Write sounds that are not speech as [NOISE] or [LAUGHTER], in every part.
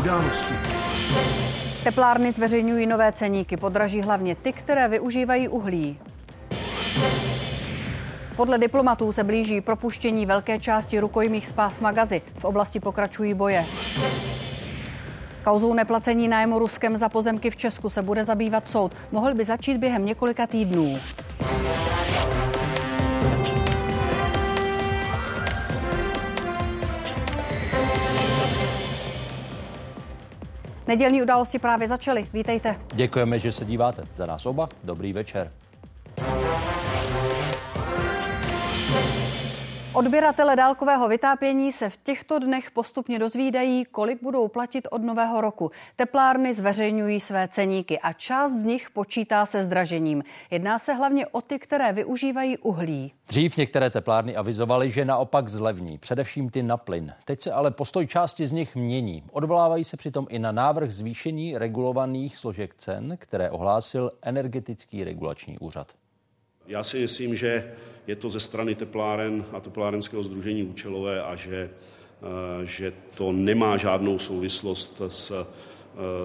události. Teplárny zveřejňují nové ceníky, podraží hlavně ty, které využívají uhlí. Podle diplomatů se blíží propuštění velké části rukojmích z pásma Gazy. V oblasti pokračují boje. Kauzou neplacení nájmu Ruskem za pozemky v Česku se bude zabývat soud. Mohl by začít během několika týdnů. Nedělní události právě začaly. Vítejte. Děkujeme, že se díváte. Za nás oba dobrý večer. Odběratele dálkového vytápění se v těchto dnech postupně dozvídají, kolik budou platit od nového roku. Teplárny zveřejňují své ceníky a část z nich počítá se zdražením. Jedná se hlavně o ty, které využívají uhlí. Dřív některé teplárny avizovaly, že naopak zlevní, především ty na plyn. Teď se ale postoj části z nich mění. Odvolávají se přitom i na návrh zvýšení regulovaných složek cen, které ohlásil Energetický regulační úřad. Já si myslím, že je to ze strany tepláren a teplárenského združení účelové a že, eh, že to nemá žádnou souvislost s, eh,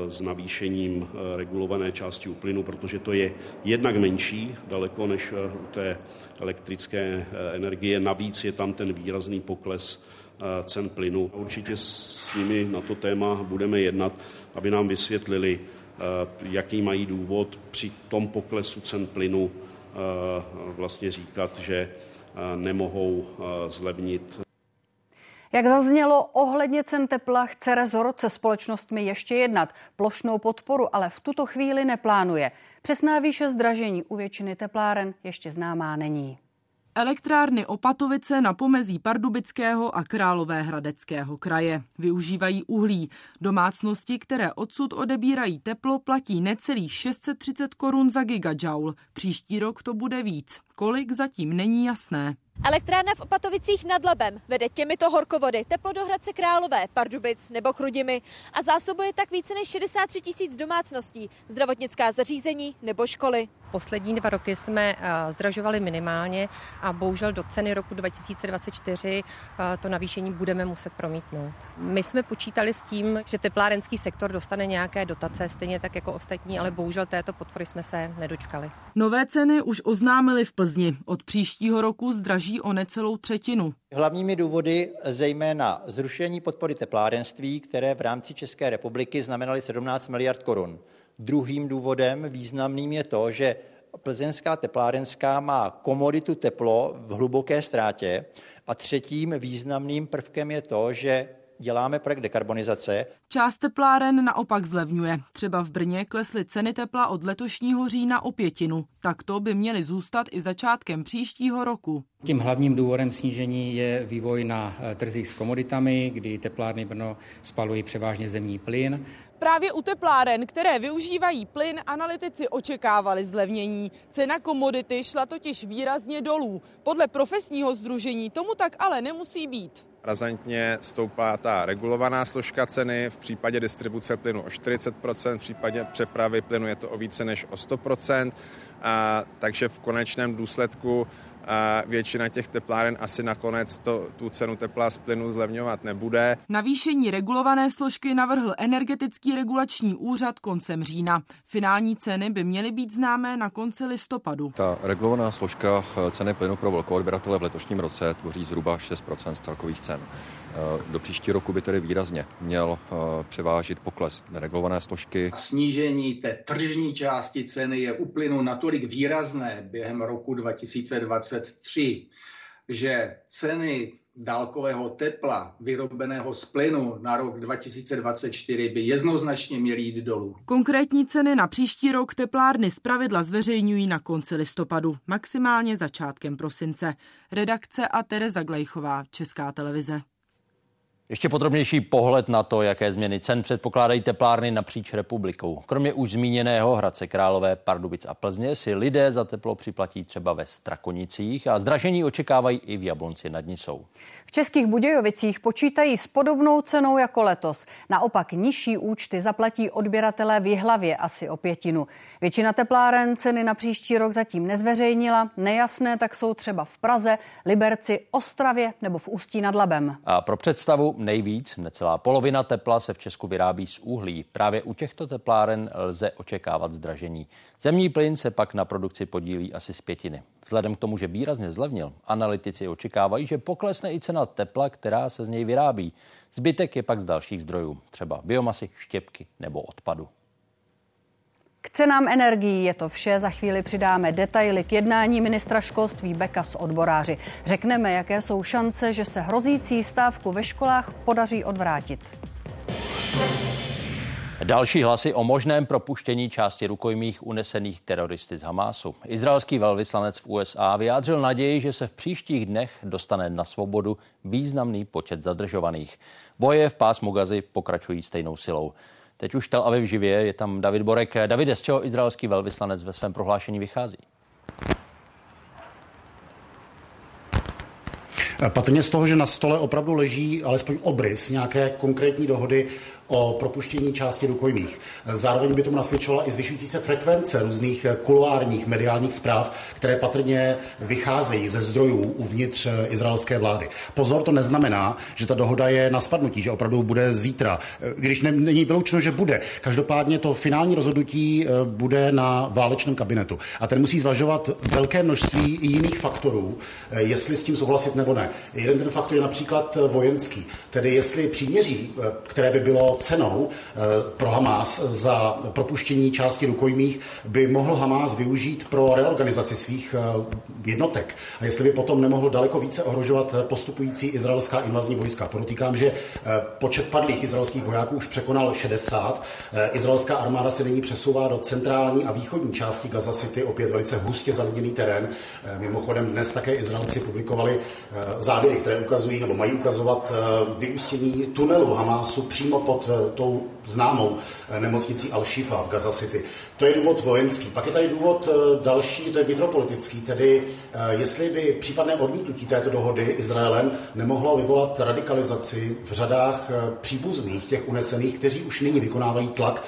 s navýšením eh, regulované části uplynu, protože to je jednak menší daleko než u té elektrické energie. Navíc je tam ten výrazný pokles cen plynu. Určitě s nimi na to téma budeme jednat, aby nám vysvětlili, jaký mají důvod při tom poklesu cen plynu vlastně říkat, že eh, nemohou eh, zlevnit jak zaznělo, ohledně cen tepla chce rezort se společnostmi ještě jednat. Plošnou podporu ale v tuto chvíli neplánuje. Přesná výše zdražení u většiny tepláren ještě známá není. Elektrárny Opatovice na pomezí Pardubického a Královéhradeckého kraje využívají uhlí. Domácnosti, které odsud odebírají teplo, platí necelých 630 korun za gigajoule. Příští rok to bude víc. Kolik zatím není jasné. Elektrárna v Opatovicích nad Labem vede těmito horkovody teplo do Hradce Králové, Pardubic nebo Chrudimi a zásobuje tak více než 63 tisíc domácností, zdravotnická zařízení nebo školy. Poslední dva roky jsme eh, zdražovali minimálně a bohužel do ceny roku 2024 eh, to navýšení budeme muset promítnout. My jsme počítali s tím, že teplárenský sektor dostane nějaké dotace, stejně tak jako ostatní, ale bohužel této podpory jsme se nedočkali. Nové ceny už oznámili v Plzni. Od příštího roku zdraží o necelou třetinu. Hlavními důvody zejména zrušení podpory teplárenství, které v rámci České republiky znamenaly 17 miliard korun. Druhým důvodem významným je to, že plzeňská teplárenská má komoditu teplo v hluboké ztrátě a třetím významným prvkem je to, že děláme projekt dekarbonizace. Část tepláren naopak zlevňuje. Třeba v Brně klesly ceny tepla od letošního října o pětinu. Takto by měly zůstat i začátkem příštího roku. Tím hlavním důvodem snížení je vývoj na eh, trzích s komoditami, kdy teplárny Brno spalují převážně zemní plyn. Právě u tepláren, které využívají plyn, analytici očekávali zlevnění. Cena komodity šla totiž výrazně dolů. Podle profesního združení tomu tak ale nemusí být. Razantně stoupá ta regulovaná složka ceny, v případě distribuce plynu o 40%, v případě přepravy plynu je to o více než o 100%, a, takže v konečném důsledku a většina těch tepláren asi nakonec to, tu cenu tepla z plynu zlevňovat nebude. Navýšení regulované složky navrhl energetický regulační úřad koncem října. Finální ceny by měly být známé na konci listopadu. Ta regulovaná složka eh, ceny plynu pro velkoodběratele v letošním roce tvoří zhruba 6% z celkových cen. Eh, do příští roku by tedy výrazně měl eh, převážit pokles neregulované složky. Snížení té tržní části ceny je u plynu natolik výrazné během roku 2023, že ceny dálkového tepla vyrobeného z plynu na rok 2024 by jednoznačně měly jít dolů. Konkrétní ceny na příští rok teplárny zpravidla zveřejňují na konci listopadu, maximálně začátkem prosince. Redakce a Tereza Glejchová, Česká televize. Ještě podrobnější pohled na to, jaké změny cen předpokládají teplárny napříč republikou. Kromě už zmíněného Hradce Králové, Pardubic a Plzně si lidé za teplo připlatí třeba ve Strakonicích a zdražení očekávají i v Jablonci nad Nisou. V Českých Budějovicích počítají s podobnou cenou jako letos. Naopak nižší účty zaplatí odběratelé v Jihlavě asi o pětinu. Většina tepláren ceny na příští rok zatím nezveřejnila. Nejasné tak jsou třeba v Praze, Liberci, Ostravě nebo v Ústí nad Labem. A pro představu nejvíc, necelá polovina tepla se v Česku vyrábí z uhlí. Právě u těchto tepláren lze očekávat zdražení. Zemní plyn se pak na produkci podílí asi z pětiny. Vzhledem k tomu, že výrazně zlevnil, analytici očekávají, že poklesne i cena tepla, která se z něj vyrábí. Zbytek je pak z dalších zdrojů, třeba biomasy, štěpky nebo odpadu. K cenám energií je to vše. Za chvíli přidáme detaily k jednání ministra školství Beka s odboráři. Řekneme, jaké jsou šance, že se hrozící stávku ve školách podaří odvrátit. Další hlasy o možném propuštění části rukojmích unesených teroristy z Hamásu. Izraelský velvyslanec v USA vyjádřil naději, že se v příštích dnech dostane na svobodu významný počet zadržovaných. Boje v pásmu Gazy pokračují stejnou silou. Teď už Tel Aviv živě, je tam David Borek. Davide, z čeho izraelský velvyslanec ve svém prohlášení vychází? Patrně z toho, že na stole opravdu leží alespoň obrys nějaké konkrétní dohody o propuštění části rukojmích. Zároveň by tomu nasvědčovala i zvyšující se frekvence různých kuloárních mediálních zpráv, které patrně vycházejí ze zdrojů uvnitř izraelské vlády. Pozor, to neznamená, že ta dohoda je na spadnutí, že opravdu bude zítra, když ne, není vyloučeno, že bude. Každopádně to finální rozhodnutí eh, bude na válečném kabinetu. A ten musí zvažovat velké množství jiných faktorů, eh, jestli s tím souhlasit nebo ne. Jeden ten faktor je například vojenský, tedy jestli příměří, eh, které by bylo cenou eh, pro Hamas za propuštění části rukojmích by mohl Hamas využít pro reorganizaci svých eh, jednotek. A jestli by potom nemohl daleko více ohrožovat postupující izraelská invazní vojska. Podotýkám, že eh, počet padlých izraelských vojáků už překonal 60. Izraelská armáda se nyní přesouvá do centrální a východní části Gaza City, opět velice hustě zalidněný terén. Mimochodem dnes také Izraelci publikovali záběry, které ukazují nebo mají ukazovat vyústění tunelu Hamásu přímo pod Eh, tou známou eh, nemocnicí Al-Shifa v Gaza City. To je důvod vojenský. Pak je tady důvod eh, další, to je vnitropolitický, tedy jestli by případné odmítnutí této dohody Izraelem nemohlo vyvolat radikalizaci v řadách příbuzných těch unesených, kteří už nyní vykonávají tlak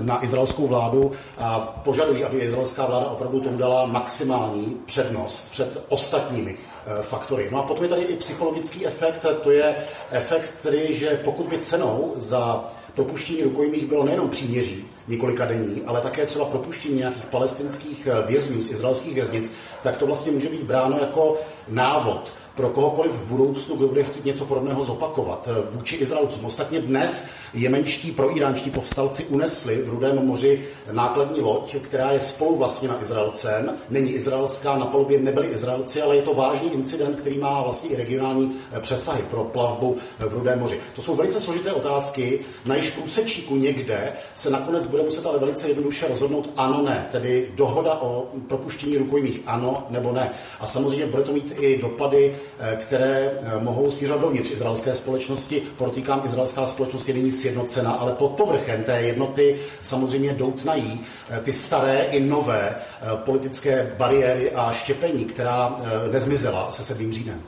na izraelskou vládu a požadují, aby izraelská vláda opravdu tomu dala maximální přednost před ostatními faktory. No a potom je tady i psychologický efekt, to je efekt, který, že pokud by cenou za propuštění rukojmích bylo nejenom příměří několika denní, ale také třeba propuštění nějakých palestinských vězňů z izraelských věznic, tak to vlastně může být bráno jako návod pro kohokoliv v budoucnu, kdo bude chtít něco podobného zopakovat eh, vůči Izraelcům. Ostatně dnes jemenští proiránští povstalci unesli v Rudém moři nákladní loď, která je spolu vlastně na Izraelcem. Není izraelská, na palubě nebyli Izraelci, ale je to vážný incident, který má vlastně i regionální eh, přesahy pro plavbu eh, v Rudém moři. To jsou velice složité otázky, na již průsečíku někde se nakonec bude muset ale velice jednoduše rozhodnout ano, ne, tedy dohoda o propuštění rukojmích ano nebo ne. A samozřejmě bude to mít i dopady které eh, mohou směřovat dovnitř izraelské společnosti. Protýkám, izraelská společnost je nyní sjednocena, ale pod povrchem té jednoty samozřejmě doutnají eh, ty staré i nové politické bariéry a štěpení, která nezmizela se 7. říjnem.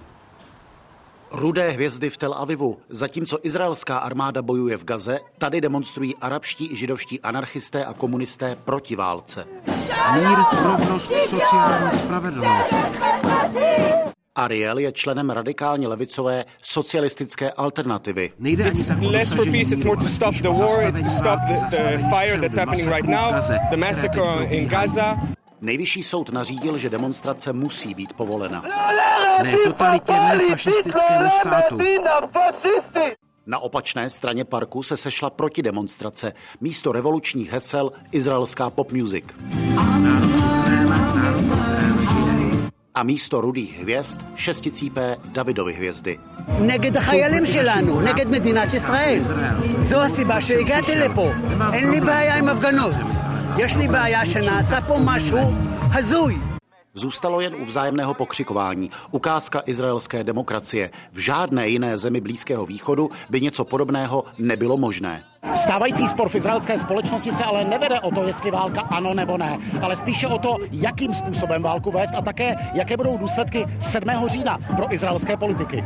Rudé hvězdy v Tel Avivu. Zatímco izraelská armáda bojuje v Gaze, tady demonstrují arabští i židovští anarchisté a komunisté proti válce. Mír, rovnost, sociální spravedlnost. Ariel je členem radikálně levicové socialistické alternativy. It's less for peace, it's more to stop the war, it's to stop the, the fire that's happening right now, the massacre in Gaza. Nejvyšší soud nařídil, že demonstrace musí být povolena. Ne totalitě, ne fašistickému státu. Na opačné straně parku se sešla proti demonstrace. Místo revolučních hesel izraelská pop music a místo rudých hvězd šesticípé Davidovy hvězdy. נגד החיילים שלנו, נגד מדינת ישראל. זו הסיבה שהגעתי לפה. אין לי בעיה עם הפגנות. יש לי בעיה שנעשה פה משהו הזוי. Zůstalo jen u vzájemného pokřikování. Ukázka izraelské demokracie. V žádné jiné zemi Blízkého východu by něco podobného nebylo možné. Stávající spor v izraelské společnosti se ale nevede o to, jestli válka ano nebo ne, ale spíše o to, jakým způsobem válku vést a také, jaké budou důsledky 7. října pro izraelské politiky.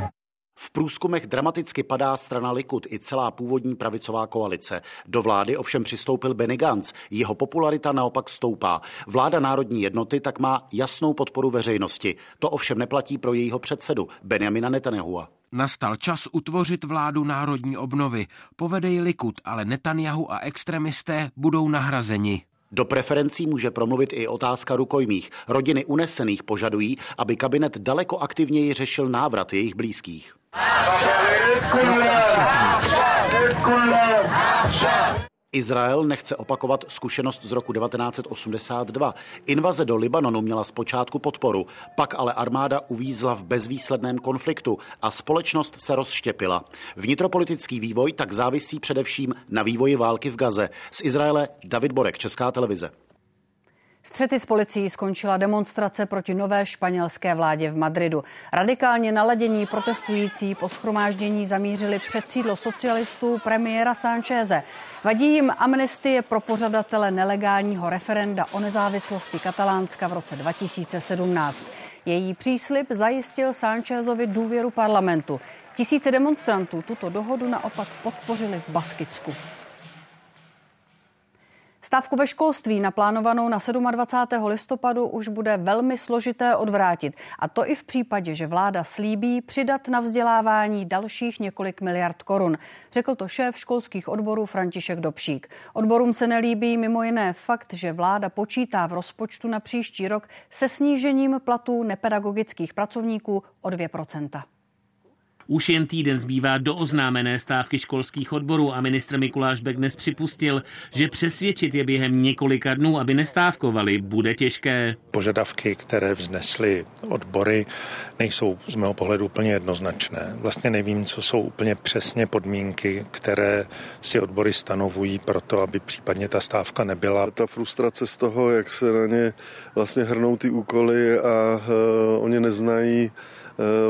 V průzkumech dramaticky padá strana Likud i celá původní pravicová koalice. Do vlády ovšem přistoupil Benny Gantz. Jeho popularita naopak stoupá. Vláda národní jednoty tak má jasnou podporu veřejnosti. To ovšem neplatí pro jejího předsedu Benjamina Netanyahua. Nastal čas utvořit vládu národní obnovy. Povede Likud, ale Netanyahu a extremisté budou nahrazeni. Do preferencí může promluvit i otázka rukojmích. Rodiny unesených požadují, aby kabinet daleko aktivněji řešil návrat jejich blízkých. Izrael nechce opakovat zkušenost z roku 1982. Invaze do Libanonu měla zpočátku podporu, pak ale armáda uvízla v bezvýsledném konfliktu a společnost se rozštěpila. Vnitropolitický vývoj tak závisí především na vývoji války v Gaze. Z Izraele David Borek, Česká televize. Střety s policií skončila demonstrace proti nové španělské vládě v Madridu. Radikálně naladění protestující po schromáždění zamířili před sídlo socialistů premiéra Sáncheze. Vadí jim amnestie pro pořadatele nelegálního referenda o nezávislosti Katalánska v roce 2017. Její příslip zajistil Sánchezovi důvěru parlamentu. Tisíce demonstrantů tuto dohodu naopak podpořili v Baskicku. Stávku ve školství naplánovanou na 27. listopadu už bude velmi složité odvrátit. A to i v případě, že vláda slíbí přidat na vzdělávání dalších několik miliard korun. Řekl to šéf školských odborů František Dobšík. Odborům se nelíbí mimo jiné fakt, že vláda počítá v rozpočtu na příští rok se snížením platů nepedagogických pracovníků o 2 už jen týden zbývá do oznámené stávky školských odborů a ministr Mikuláš Bek dnes připustil, že přesvědčit je během několika dnů, aby nestávkovali, bude těžké. Požadavky, které vznesly odbory, nejsou z mého pohledu úplně jednoznačné. Vlastně nevím, co jsou úplně přesně podmínky, které si odbory stanovují pro to, aby případně ta stávka nebyla. Ta frustrace z toho, jak se na ně vlastně hrnou ty úkoly a uh, oni neznají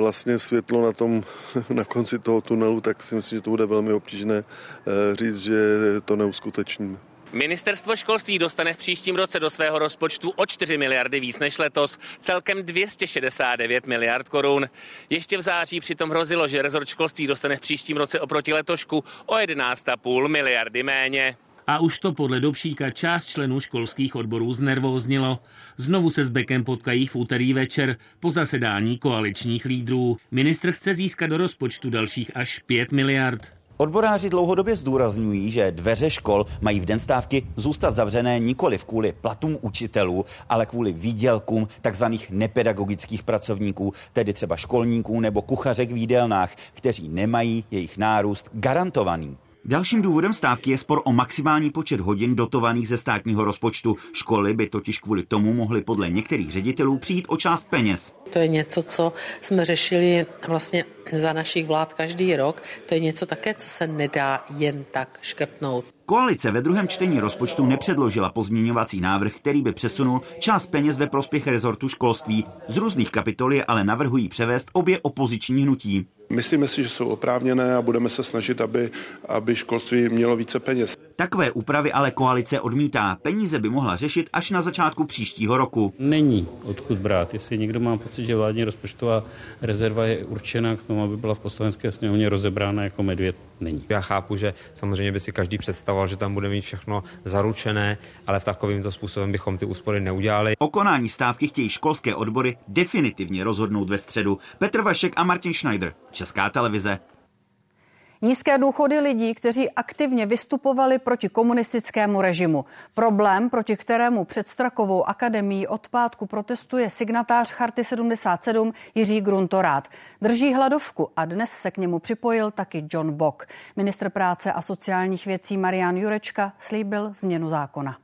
vlastně světlo na tom, [LAUGHS] na konci toho tunelu, tak si myslím, že to bude velmi obtížné eh, říct, že to neuskutečníme. Ministerstvo školství dostane v příštím roce do svého rozpočtu o 4 miliardy víc než letos, celkem 269 miliard korun. Ještě v září přitom hrozilo, že rezort školství dostane v příštím roce oproti letošku o 11,5 miliardy méně. A už to podle Dobšíka část členů školských odborů znervóznilo. Znovu se s Bekem potkají v úterý večer po zasedání koaličních lídrů. Ministr chce získat do rozpočtu dalších až 5 miliard. Odboráři dlouhodobě zdůrazňují, že dveře škol mají v den stávky zůstat zavřené nikoli kvůli platům učitelů, ale kvůli výdělkům tzv. nepedagogických pracovníků, tedy třeba školníků nebo kuchařek v jídelnách, kteří nemají jejich nárůst garantovaný. Dalším důvodem stávky je spor o maximální počet hodin dotovaných ze státního rozpočtu. Školy by totiž kvůli tomu mohly podle některých ředitelů přijít o část peněz. To je něco, co jsme řešili vlastně za našich vlád každý rok. To je něco také, co se nedá jen tak škrtnout. Koalice ve druhém čtení rozpočtu nepředložila pozměňovací návrh, který by přesunul část peněz ve prospěch rezortu školství. Z různých kapitol je ale navrhují převést obě opoziční hnutí. Myslíme si, že jsou oprávněné a budeme se snažit, aby, aby školství mělo více peněz. Takové úpravy ale koalice odmítá. Peníze by mohla řešit až na začátku příštího roku. Není odkud brát. Jestli někdo má pocit, že vládní rozpočtová rezerva je určena k tomu, aby byla v poslanecké sněmovně rozebrána jako medvěd, není. Já chápu, že samozřejmě by si každý představoval, že tam bude mít všechno zaručené, ale v takovýmto způsobem bychom ty úspory neudělali. O konání stávky chtějí školské odbory definitivně rozhodnout ve středu. Petr Vašek a Martin Schneider, Česká televize. Nízké důchody lidí, kteří aktivně vystupovali proti komunistickému režimu. Problém, proti kterému před Strakovou akademií od pátku protestuje signatář Charty 77 Jiří Gruntorát. Drží hladovku a dnes se k němu připojil taky John Bock. Ministr práce a sociálních věcí Marian Jurečka slíbil změnu zákona.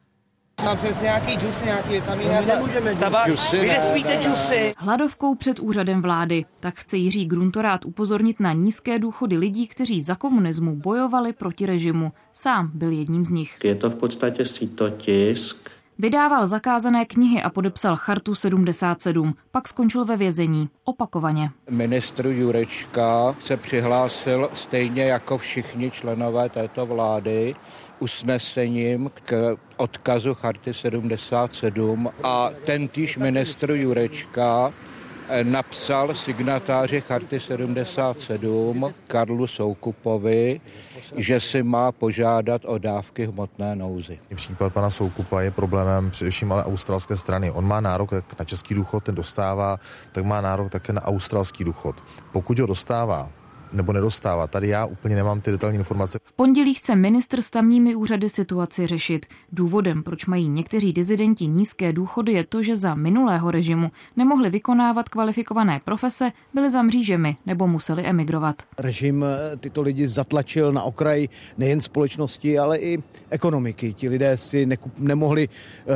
Mám přes nějaký džus, nějaký vitamíny. No, nemůžeme tabák. Vy nesmíte džusy. Hladovkou před úřadem vlády. Tak chce Jiří Gruntorát upozornit na nízké důchody lidí, kteří za komunismu bojovali proti režimu. Sám byl jedním z nich. Je to v podstatě sítotisk, Vydával zakázané knihy a podepsal Chartu 77. Pak skončil ve vězení. Opakovaně. Ministr Jurečka se přihlásil stejně jako všichni členové této vlády usnesením k odkazu Charty 77 a tentýž ministr Jurečka eh, napsal signatáři Charty 77 Karlu Soukupovi, že si má požádat o dávky hmotné nouzy. Případ pana Soukupa je problémem především ale australské strany. On má nárok na český důchod, ten dostává, tak má nárok také na australský důchod. Pokud ho dostává nebo nedostávat. Tady já úplně nemám ty detailní informace. V pondělí chce ministr s tamními úřady situaci řešit. Důvodem, proč mají někteří dizidenti nízké důchody, je to, že za minulého režimu nemohli vykonávat kvalifikované profese, byli za mřížemi nebo museli emigrovat. Režim eh, tyto lidi zatlačil na okraj nejen společnosti, ale i ekonomiky. Ti lidé si nekup, nemohli uh,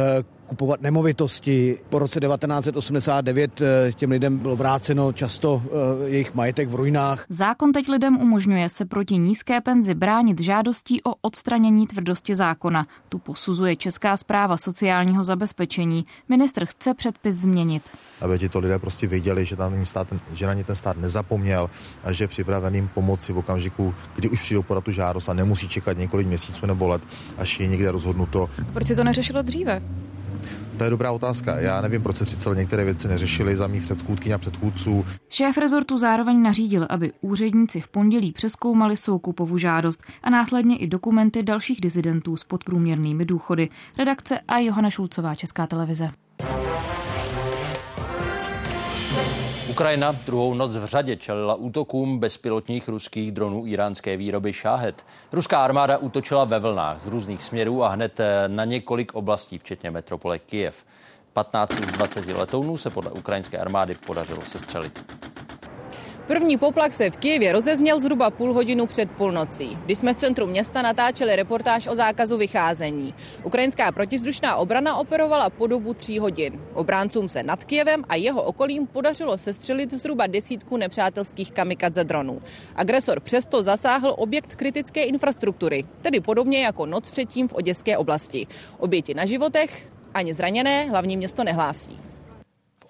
kupovat nemovitosti. Po roce 1989 eh, těm lidem bylo vráceno často eh, jejich majetek v ruinách. Zákon teď lidem umožňuje se proti nízké penzi bránit žádostí o odstranění tvrdosti zákona. Tu posuzuje Česká zpráva sociálního zabezpečení. Ministr chce předpis změnit. Aby ti to lidé prostě věděli, že, tam stát, že na ně ten stát nezapomněl a že je připravený jim pomoci v okamžiku, kdy už přijdou podat tu žádost a nemusí čekat několik měsíců nebo let, až je někde rozhodnuto. Proč se to neřešilo dříve? To je dobrá otázka. Já nevím, proč se třeba některé věci neřešily za mých předchůdky a předchůdců. Šéf rezortu zároveň nařídil, aby úředníci v pondělí přeskoumali Soukupovu žádost a následně i dokumenty dalších dizidentů s podprůměrnými důchody. Redakce a Johana Šulcová, Česká televize. Ukrajina druhou noc v řadě čelila útokům bezpilotních ruských dronů iránské výroby Šáhet. Ruská armáda útočila ve vlnách z různých směrů a hned eh, na několik oblastí, včetně metropole Kijev. 15 z 20 letounů se podle ukrajinské armády podařilo sestřelit. První poplach se v Kijevě rozezněl zhruba půl hodinu před půlnocí, když jsme v centru města natáčeli reportáž o zákazu vycházení. Ukrajinská protizdušná obrana operovala po dobu tří hodin. Obráncům se nad Kijevem a jeho okolím podařilo sestřelit zhruba desítku nepřátelských kamikadze dronů. Agresor přesto zasáhl objekt kritické infrastruktury, tedy podobně jako noc předtím v Oděské oblasti. Oběti na životech ani zraněné hlavní město nehlásí.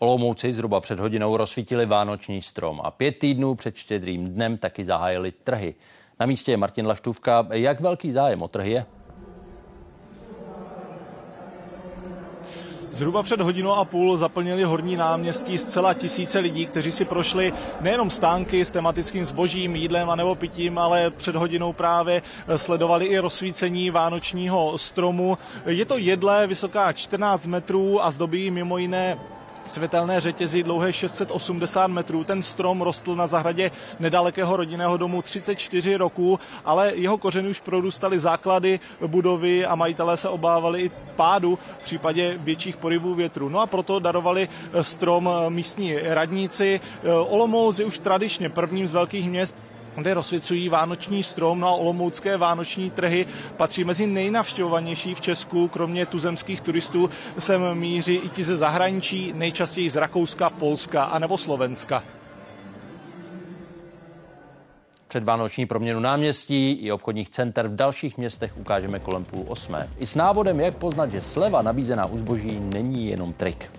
Olomouci zhruba před hodinou rozsvítili vánoční strom a pět týdnů před štědrým dnem taky zahájili trhy. Na místě je Martin Laštůvka. Jak velký zájem o trhy je? Zhruba před hodinou a půl zaplnili horní náměstí zcela tisíce lidí, kteří si prošli nejenom stánky s tematickým zbožím, jídlem a nebo pitím, ale před hodinou právě sledovali i rozsvícení vánočního stromu. Je to jedle vysoká 14 metrů a zdobí mimo jiné světelné řetězy dlouhé 680 metrů. Ten strom rostl na zahradě nedalekého rodinného domu 34 roku, ale jeho kořeny už prorůstaly základy budovy a majitelé se obávali i pádu v případě větších porivů větru. No a proto darovali strom místní radníci. Olomouc je už tradičně prvním z velkých měst, kde rozsvěcují vánoční strom, no a olomoucké vánoční trhy patří mezi nejnavštěvovanější v Česku, kromě tuzemských turistů sem míří i ti ze zahraničí, nejčastěji z Rakouska, Polska a nebo Slovenska. Předvánoční proměnu náměstí i obchodních center v dalších městech ukážeme kolem půl osmé. I s návodem, jak poznat, že sleva nabízená u zboží není jenom trik.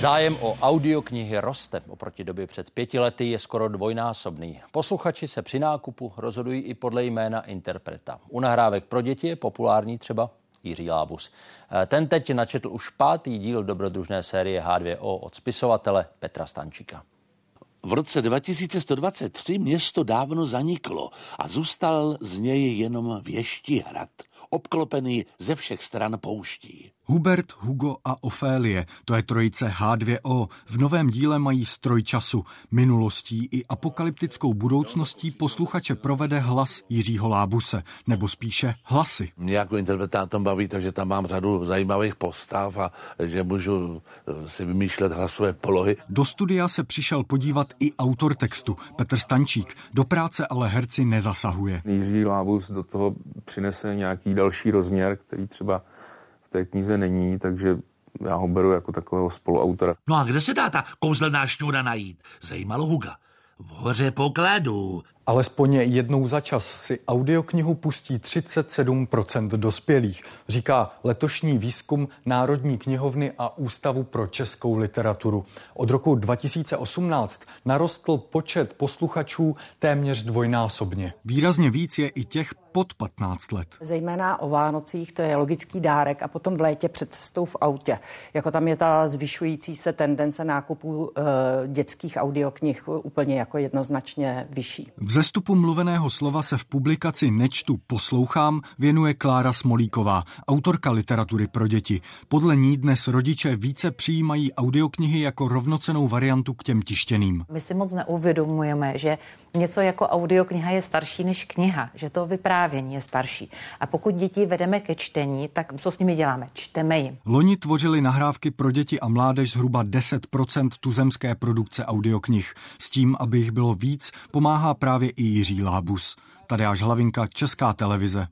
Zájem o audioknihy roste. Oproti době před pěti lety je skoro dvojnásobný. Posluchači se při nákupu rozhodují i podle jména interpreta. U nahrávek pro děti je populární třeba Jiří Lábus. Ten teď načetl už pátý díl dobrodružné série H2O od spisovatele Petra Stančíka. V roce 2123 město dávno zaniklo a zůstal z něj jenom věští hrad, obklopený ze všech stran pouští. Hubert, Hugo a Ofélie, to je trojice H2O. V novém díle mají stroj času. Minulostí i apokalyptickou budoucností posluchače provede hlas Jiřího Lábuse, nebo spíše hlasy. Mě jako interpretátom baví to, že tam mám řadu zajímavých postav a že můžu eh, si vymýšlet hlasové polohy. Do studia se přišel podívat i autor textu, Petr Stančík. Do práce ale herci nezasahuje. Jiří Lábus do toho přinese nějaký další rozměr, který třeba té knize není, takže já ho beru jako takového spoluautora. No a kde se dá ta kouzelná šňůra najít? Zajímalo Huga. V hoře pokladu. Alespoň jednou za čas si audioknihu pustí 37% dospělých, říká letošní výzkum Národní knihovny a Ústavu pro českou literaturu. Od roku 2018 narostl počet posluchačů téměř dvojnásobně. Výrazně víc je i těch pod 15 let. Zejména o Vánocích to je logický dárek a potom v létě před cestou v autě. Jako tam je ta zvyšující se tendence nákupu e, dětských audioknih úplně jako jednoznačně vyšší. V zestupu mluveného slova se v publikaci Nečtu poslouchám věnuje Klára Smolíková, autorka literatury pro děti. Podle ní dnes rodiče více přijímají audioknihy jako rovnocenou variantu k těm tištěným. My si moc neuvědomujeme, že něco jako audiokniha je starší než kniha, že to vyprávění je starší. A pokud děti vedeme ke čtení, tak co s nimi děláme? Čteme jim. Loni tvořili nahrávky pro děti a mládež zhruba 10% tuzemské produkce audioknih. S tím, aby jich bylo víc, pomáhá právě i Jiří Lábus. Tadeáš Hlavinka, Česká televize.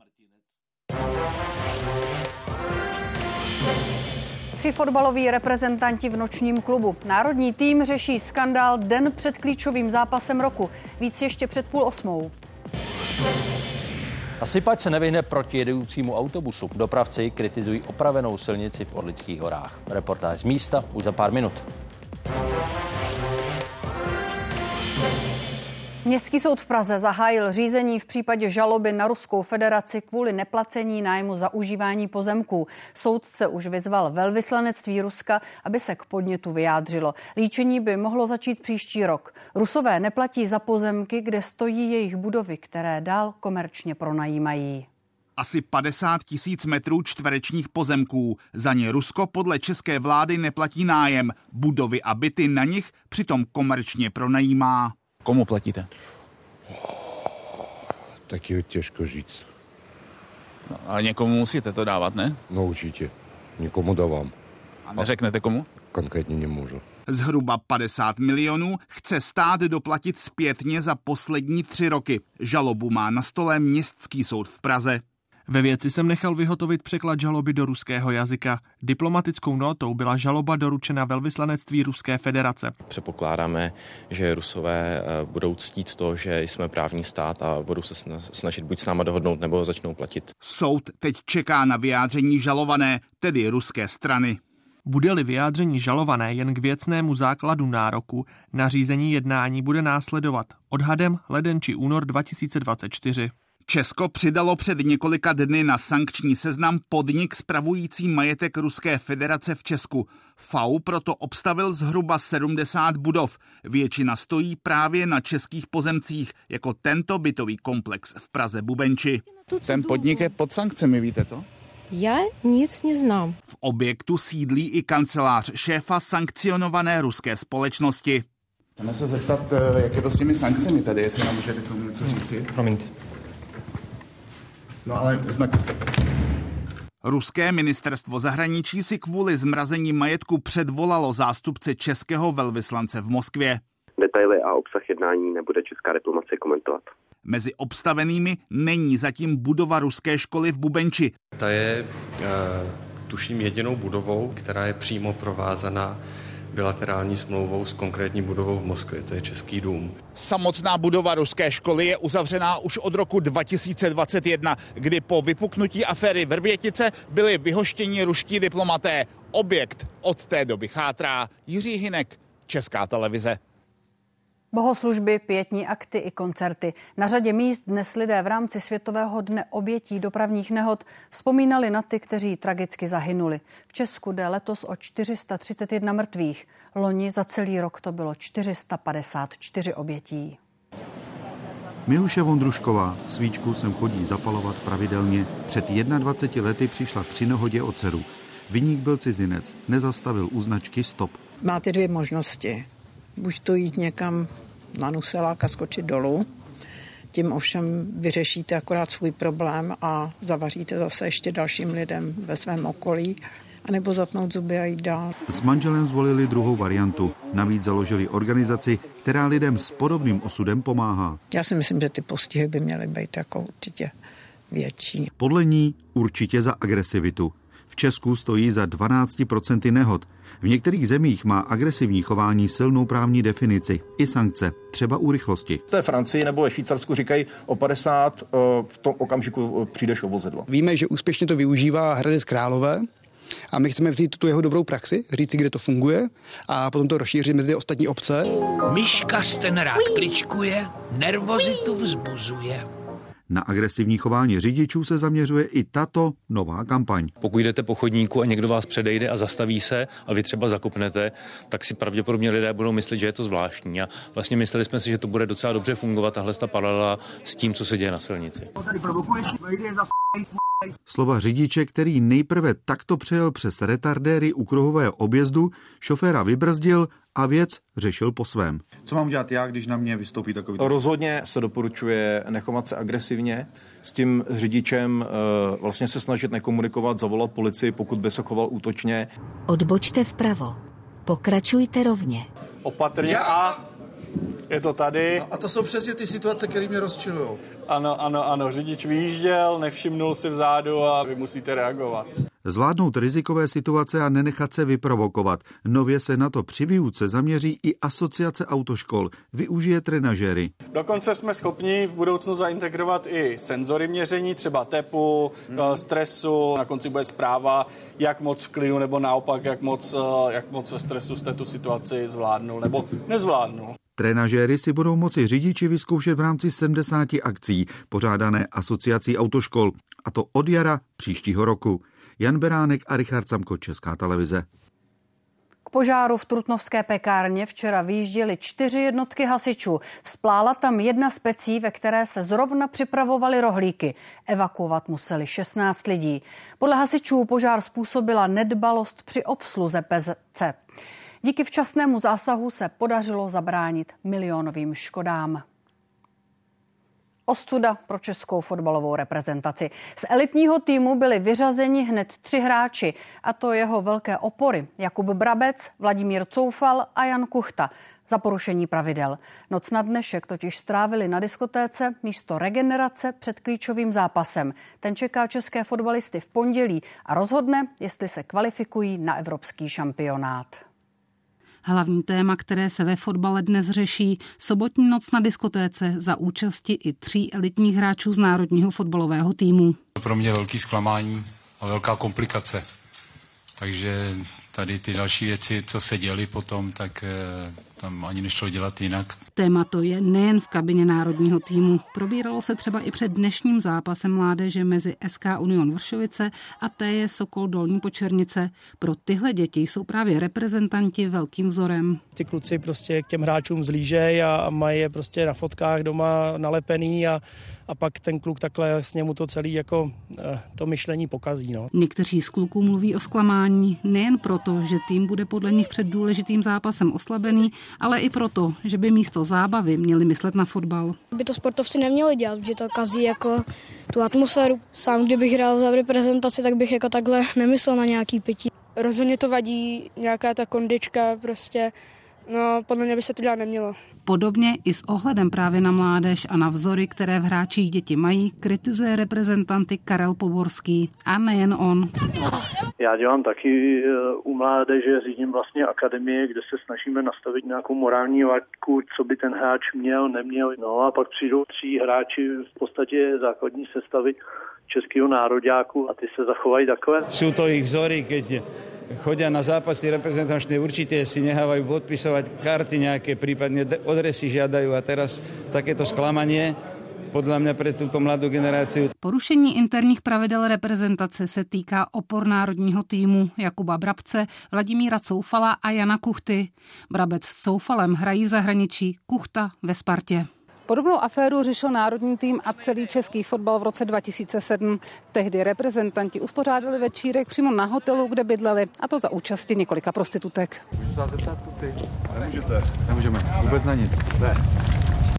Tři fotbaloví reprezentanti v nočním klubu. Národní tým řeší skandál den před klíčovým zápasem roku. Víc ještě před půl osmou. Sypač se nevyhne proti jedoucímu autobusu. Dopravci kritizují opravenou silnici v Orlických horách. Reportáž z místa už za pár minut. Městský soud v Praze zahájil řízení v případě žaloby na Ruskou federaci kvůli neplacení nájmu za užívání pozemků. Soudce už vyzval velvyslanectví Ruska, aby se k podnětu vyjádřilo. Líčení by mohlo začít příští rok. Rusové neplatí za pozemky, kde stojí jejich budovy, které dál komerčně pronajímají asi 50 tisíc metrů čtverečních pozemků. Za ně Rusko podle české vlády neplatí nájem. Budovy a byty na nich přitom komerčně pronajímá. Komu platíte? Tak je těžko říct. No, ale někomu musíte to dávat, ne? No určitě. Někomu dávám. A neřeknete komu? Konkrétně nemůžu. Zhruba 50 milionů chce stát doplatit zpětně za poslední tři roky. Žalobu má na stole Městský soud v Praze. Ve věci jsem nechal vyhotovit překlad žaloby do ruského jazyka. Diplomatickou notou byla žaloba doručena velvyslanectví Ruské federace. Předpokládáme, že Rusové eh, budou ctít to, že jsme právní stát a budou se snažit buď s náma dohodnout nebo začnou platit. Soud teď čeká na vyjádření žalované, tedy ruské strany. Bude-li vyjádření žalované jen k věcnému základu nároku, nařízení jednání bude následovat odhadem leden či únor 2024. Česko přidalo před několika dny na sankční seznam podnik spravující majetek Ruské federace v Česku. FAU proto obstavil zhruba 70 budov. Většina stojí právě na českých pozemcích, jako tento bytový komplex v Praze Bubenči. Ten podnik je pod sankcemi, víte to? Já nic neznám. V objektu sídlí i kancelář šéfa sankcionované ruské společnosti. Chceme se zeptat, eh, jak je to s těmi sankcemi tady, jestli nám můžete k tomu něco říci. Promiňte. No ale znak... Ruské ministerstvo zahraničí si kvůli zmrazení majetku předvolalo zástupce českého velvyslance v Moskvě. Detaily a obsah jednání nebude česká diplomacie komentovat. Mezi obstavenými není zatím budova ruské školy v Bubenči. Ta je, uh, tuším, jedinou budovou, která je přímo provázaná bilaterální smlouvou s konkrétní budovou v Moskvě, to je Český dům. Samotná budova ruské školy je uzavřená už od roku 2021, kdy po vypuknutí aféry Vrbětice byli vyhoštěni ruští diplomaté. Objekt od té doby chátrá. Jiří Hinek, Česká televize. Bohoslužby, pětní akty i koncerty. Na řadě míst dnes lidé v rámci Světového dne obětí dopravních nehod vzpomínali na ty, kteří tragicky zahynuli. V Česku jde letos o 431 mrtvých. Loni za celý rok to bylo 454 obětí. Miluše Vondrušková svíčku sem chodí zapalovat pravidelně. Před 21 lety přišla při nehodě o dceru. Vyník byl cizinec, nezastavil u značky stop. Máte dvě možnosti buď to jít někam na nuselák a skočit dolů, tím ovšem vyřešíte akorát svůj problém a zavaříte zase ještě dalším lidem ve svém okolí, anebo zatnout zuby a jít dál. S manželem zvolili druhou variantu. Navíc založili organizaci, která lidem s podobným osudem pomáhá. Já si myslím, že ty postihy by měly být jako určitě větší. Podle ní určitě za agresivitu. V Česku stojí za 12% nehod. V některých zemích má agresivní chování silnou právní definici i sankce, třeba u rychlosti. V té Francii nebo ve Švýcarsku říkají o 50 eh, v tom okamžiku eh, přijdeš o vozidlo. Víme, že úspěšně to využívá Hradec Králové, a my chceme vzít tu jeho dobrou praxi, říct kde to funguje a potom to rozšířit mezi ostatní obce. Myška ten rád kličkuje, nervozitu vzbuzuje. Na agresivní chování řidičů se zaměřuje i tato nová kampaň. Pokud jdete po chodníku a někdo vás předejde a zastaví se a vy třeba zakopnete, tak si pravděpodobně lidé budou myslet, že je to zvláštní. A vlastně mysleli jsme si, že to bude docela dobře fungovat tahle ta paralela s tím, co se děje na silnici. Slova řidiče, který nejprve takto přejel přes retardéry u kruhového objezdu, šoféra vybrzdil a věc řešil po svém. Co mám dělat já, když na mě vystoupí takový? Rozhodně se doporučuje nechovat se agresivně, s tím řidičem uh, vlastně se snažit nekomunikovat, zavolat policii, pokud by se choval útočně. Odbočte vpravo. Pokračujte rovně. Opatrně já... a je to tady. No a to jsou přesně ty situace, které mě rozčilují. Ano, ano, ano. Řidič vyjížděl, nevšimnul si vzadu a vy musíte reagovat. Zvládnout rizikové situace a nenechat se vyprovokovat. Nově se na to při výuce zaměří i asociace autoškol. Využije trenažéry. Dokonce jsme schopni v budoucnu zaintegrovat i senzory měření, třeba tepu, hmm. stresu. Na konci bude zpráva, jak moc v klidu nebo naopak, jak moc, eh, jak moc ve stresu jste tu situaci zvládnul nebo nezvládnul. Trenažéry si budou moci řidiči vyzkoušet v rámci 70 akcí pořádané asociací autoškol, a to od jara příštího roku. Jan Beránek a Richard Samko, Česká televize. K požáru v Trutnovské pekárně včera vyjížděly čtyři jednotky hasičů. Vzplála tam jedna z pecí, ve které se zrovna připravovaly rohlíky. Evakuovat museli 16 lidí. Podle hasičů požár způsobila nedbalost při obsluze PZC. Díky včasnému zásahu se podařilo zabránit milionovým škodám. Ostuda pro českou fotbalovou reprezentaci. Z elitního týmu byli vyřazeni hned tři hráči, a to jeho velké opory. Jakub Brabec, Vladimír Coufal a Jan Kuchta za porušení pravidel. Noc na dnešek totiž strávili na diskotéce místo regenerace před klíčovým zápasem. Ten čeká české fotbalisty v pondělí a rozhodne, jestli se kvalifikují na evropský šampionát. Hlavní téma, které se ve fotbale dnes řeší, sobotní noc na diskotéce za účasti i tří elitních hráčů z národního fotbalového týmu. Pro mě velký zklamání a velká komplikace. Takže tady ty další věci, co se děly potom, tak eh, tam ani nešlo dělat jinak. Téma to je nejen v kabině národního týmu. Probíralo se třeba i před dnešním zápasem mládeže mezi SK Union Vršovice a TJ Sokol Dolní Počernice. Pro tyhle děti jsou právě reprezentanti velkým vzorem. Ty kluci prostě k těm hráčům zlížejí a mají je prostě na fotkách doma nalepený a a pak ten kluk takhle vlastně mu to celý jako eh, to myšlení pokazí. No. Někteří z kluků mluví o zklamání nejen proto, že tým bude podle nich před důležitým zápasem oslabený, ale i proto, že by místo zábavy měli myslet na fotbal. By to sportovci neměli dělat, že to kazí jako tu atmosféru. Sám, kdybych hrál za reprezentaci, tak bych jako takhle nemyslel na nějaký pití. Rozhodně to vadí nějaká ta kondička prostě, no podle mě by se to dělat nemělo. Podobně i s ohledem právě na mládež a na vzory, které v hráčích děti mají, kritizuje reprezentanty Karel Poborský. A nejen on. Já dělám taky eh, u mládeže, řídím vlastně akademie, kde se snažíme nastavit nějakou morální laťku, co by ten hráč měl, neměl. No a pak přijdou tři hráči v podstatě základní sestavy českého nároďáku a ty se zachovají takhle. Jsou to ich vzory, keď chodia na zápasy reprezentačné, určite si nehávajú podpisovať karty nejaké, prípadne odresy žiadajú a teraz takéto sklamanie podle mě pro tuto mladou generaci. Porušení interních pravidel reprezentace se týká opor národního týmu Jakuba Brabce, Vladimíra Coufala a Jana Kuchty. Brabec s Coufalem hrají v zahraničí, Kuchta ve Spartě. Podobnou aféru řešil národní tým a celý český fotbal v roce 2007. Tehdy reprezentanti uspořádali večírek přímo na hotelu, kde bydleli, a to za účasti několika prostitutek. Můžu se zeptat, kluci? Nemůžete. Nemůžeme. Vůbec na nic. Ne.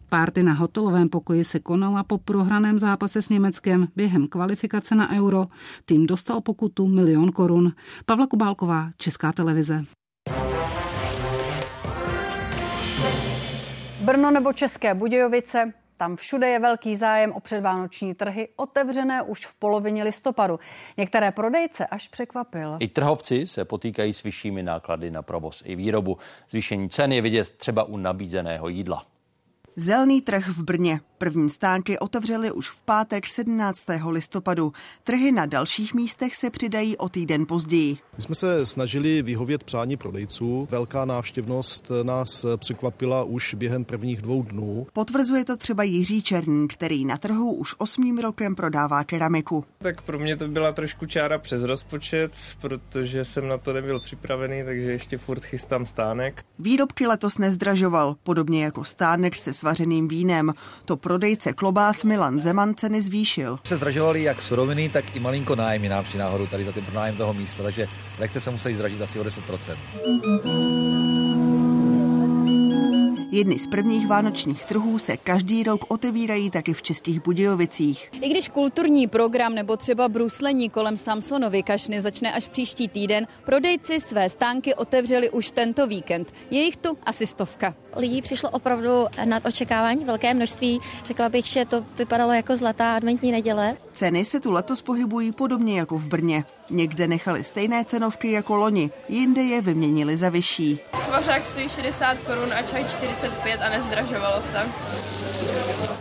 Párty na hotelovém pokoji se konala po prohraném zápase s Německem během kvalifikace na euro. Tým dostal pokutu milion korun. Pavla Kubálková, Česká televize. Brno nebo České Budějovice, tam všude je velký zájem o předvánoční trhy, otevřené už v polovině listopadu. Některé prodejce až překvapil. I trhovci se potýkají s vyššími náklady na provoz i výrobu. Zvýšení cen je vidět třeba u nabízeného jídla. Zelný trh v Brně. První stánky otevřely už v pátek 17. listopadu. Trhy na dalších místech se přidají o týden později. My jsme se snažili vyhovět přání prodejců. Velká návštěvnost nás překvapila už během prvních dvou dnů. Potvrzuje to třeba Jiří Černý, který na trhu už osmým rokem prodává keramiku. Tak pro mě to byla trošku čára přes rozpočet, protože jsem na to nebyl připravený, takže ještě furt chystám stánek. Výrobky letos nezdražoval, podobně jako stánek se svařeným vínem. To prodejce klobás Milan Zeman ceny zvýšil. Se zdražovaly jak suroviny, tak i malinko nájmy nám při náhodu tady za ten pronájem toho místa, takže lehce se musí zdražit asi o 10%. Jedny z prvních vánočních trhů se každý rok otevírají taky v Českých Budějovicích. I když kulturní program nebo třeba bruslení kolem Samsonovy kašny začne až příští týden, prodejci své stánky otevřeli už tento víkend. Je jich tu asi stovka. Lidí přišlo opravdu nad očekávání velké množství. Řekla bych, že to vypadalo jako zlatá adventní neděle. Ceny se tu letos pohybují podobně jako v Brně. Někde nechali stejné cenovky jako loni, jinde je vyměnili za vyšší. Svařák stojí 60 korun a čaj 45 a nezdražovalo se.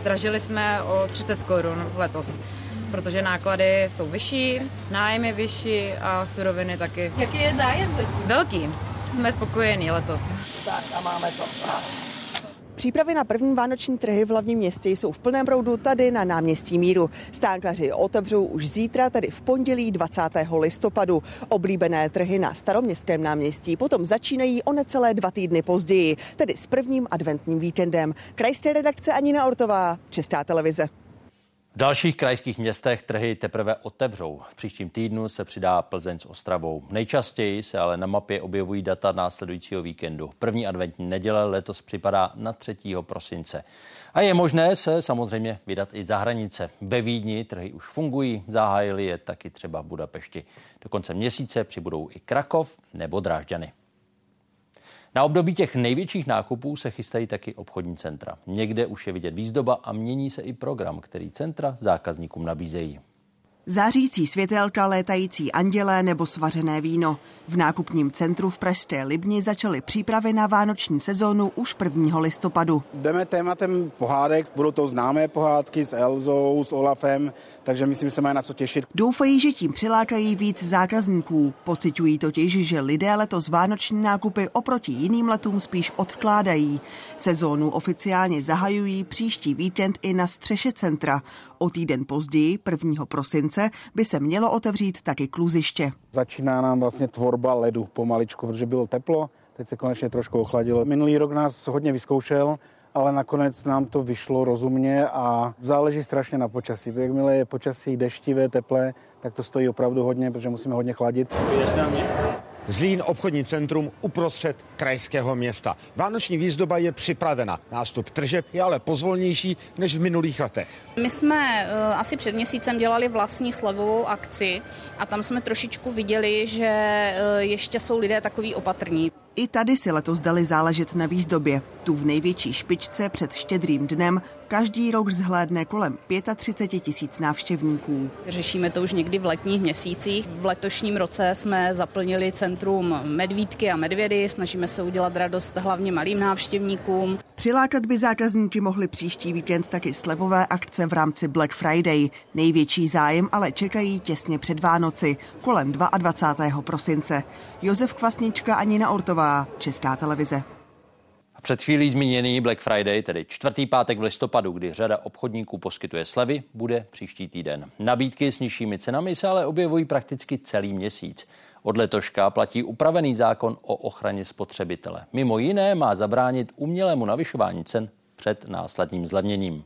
Zdražili jsme o 30 korun letos protože náklady jsou vyšší, nájem je vyšší a suroviny taky. Jaký je zájem zatím? Velký. Jsme spokojení letos. Tak a máme to. Přípravy na první vánoční trhy v hlavním městě jsou v plném proudu tady na náměstí Míru. Stánkaři otevřou už zítra, tedy v pondělí 20. listopadu. Oblíbené trhy na staroměstském náměstí potom začínají o necelé dva týdny později, tedy s prvním adventním víkendem. Krajské redakce Anina Ortová, Česká televize. V dalších krajských městech trhy teprve otevřou. V příštím týdnu se přidá Plzeň s Ostravou. Nejčastěji se ale na mapě objevují data následujícího víkendu. První adventní neděle letos připadá na 3. prosince. A je možné se samozřejmě vydat i za hranice. Ve Vídni trhy už fungují, zahájili je taky třeba v Budapešti. Do konce měsíce přibudou i Krakov nebo Drážďany. Na období těch největších nákupů se chystají taky obchodní centra. Někde už je vidět výzdoba a mění se i program, který centra zákazníkům nabízejí. Zářící světelka, létající andělé nebo svařené víno. V nákupním centru v Pražské Libni začaly přípravy na vánoční sezónu už 1. listopadu. Jdeme tématem pohádek, budou to známé pohádky s Elzou, s Olafem, takže myslím, že se mají na co těšit. Doufají, že tím přilákají víc zákazníků. Pocitují totiž, že lidé letos vánoční nákupy oproti jiným letům spíš odkládají. Sezónu oficiálně zahajují příští víkend i na střeše centra. O týden později, 1. prosince, by se mělo otevřít taky kluziště. Začíná nám vlastně tvorba ledu pomaličku, protože bylo teplo, teď se konečně trošku ochladilo. Minulý rok nás hodně vyzkoušel, ale nakonec nám to vyšlo rozumně a záleží strašně na počasí. Jakmile je počasí deštivé, teplé, tak to stojí opravdu hodně, protože musíme hodně chladit. Zlín obchodní centrum uprostřed krajského města. Vánoční výzdoba je připravena. Nástup tržeb je ale pozvolnější než v minulých letech. My jsme uh, asi před měsícem dělali vlastní slevovou akci a tam jsme trošičku viděli, že uh, ještě jsou lidé takový opatrní. I tady si letos dali záležet na výzdobě. Tu v největší špičce před štědrým dnem každý rok zhlédne kolem 35 tisíc návštěvníků. Řešíme to už někdy v letních měsících. V letošním roce jsme zaplnili centrum medvídky a medvědy, snažíme se udělat radost hlavně malým návštěvníkům. Přilákat by zákazníky mohli příští víkend taky slevové akce v rámci Black Friday. Největší zájem ale čekají těsně před Vánoci, kolem 22. prosince. Josef Kvasnička ani na Ortová, Česká televize. Před chvílí zmíněný Black Friday, tedy čtvrtý pátek v listopadu, kdy řada obchodníků poskytuje slevy, bude příští týden. Nabídky s nižšími cenami se ale objevují prakticky celý měsíc. Od letoška platí upravený zákon o ochraně spotřebitele. Mimo jiné má zabránit umělému navyšování cen před následným zlevněním.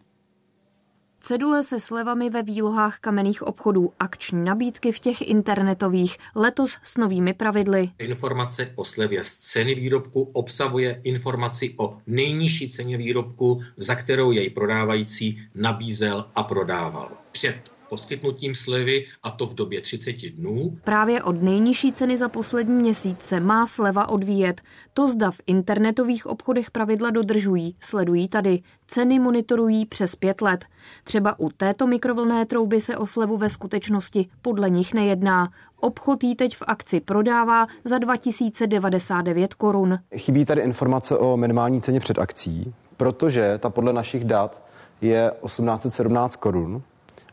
Cedule se slevami ve výlohách kamenných obchodů, akční nabídky v těch internetových, letos s novými pravidly. Informace o slevě z ceny výrobku obsahuje informaci o nejnižší ceně výrobku, za kterou jej prodávající nabízel a prodával. Před poskytnutím slevy a to v době 30 dnů. Právě od nejnižší ceny za poslední měsíc se má sleva odvíjet. To zda v internetových obchodech pravidla dodržují, sledují tady. Ceny monitorují přes pět let. Třeba u této mikrovlné trouby se o slevu ve skutečnosti podle nich nejedná. Obchod jí teď v akci prodává za 2099 korun. Chybí tady informace o minimální ceně před akcí, protože ta podle našich dat je 1817 korun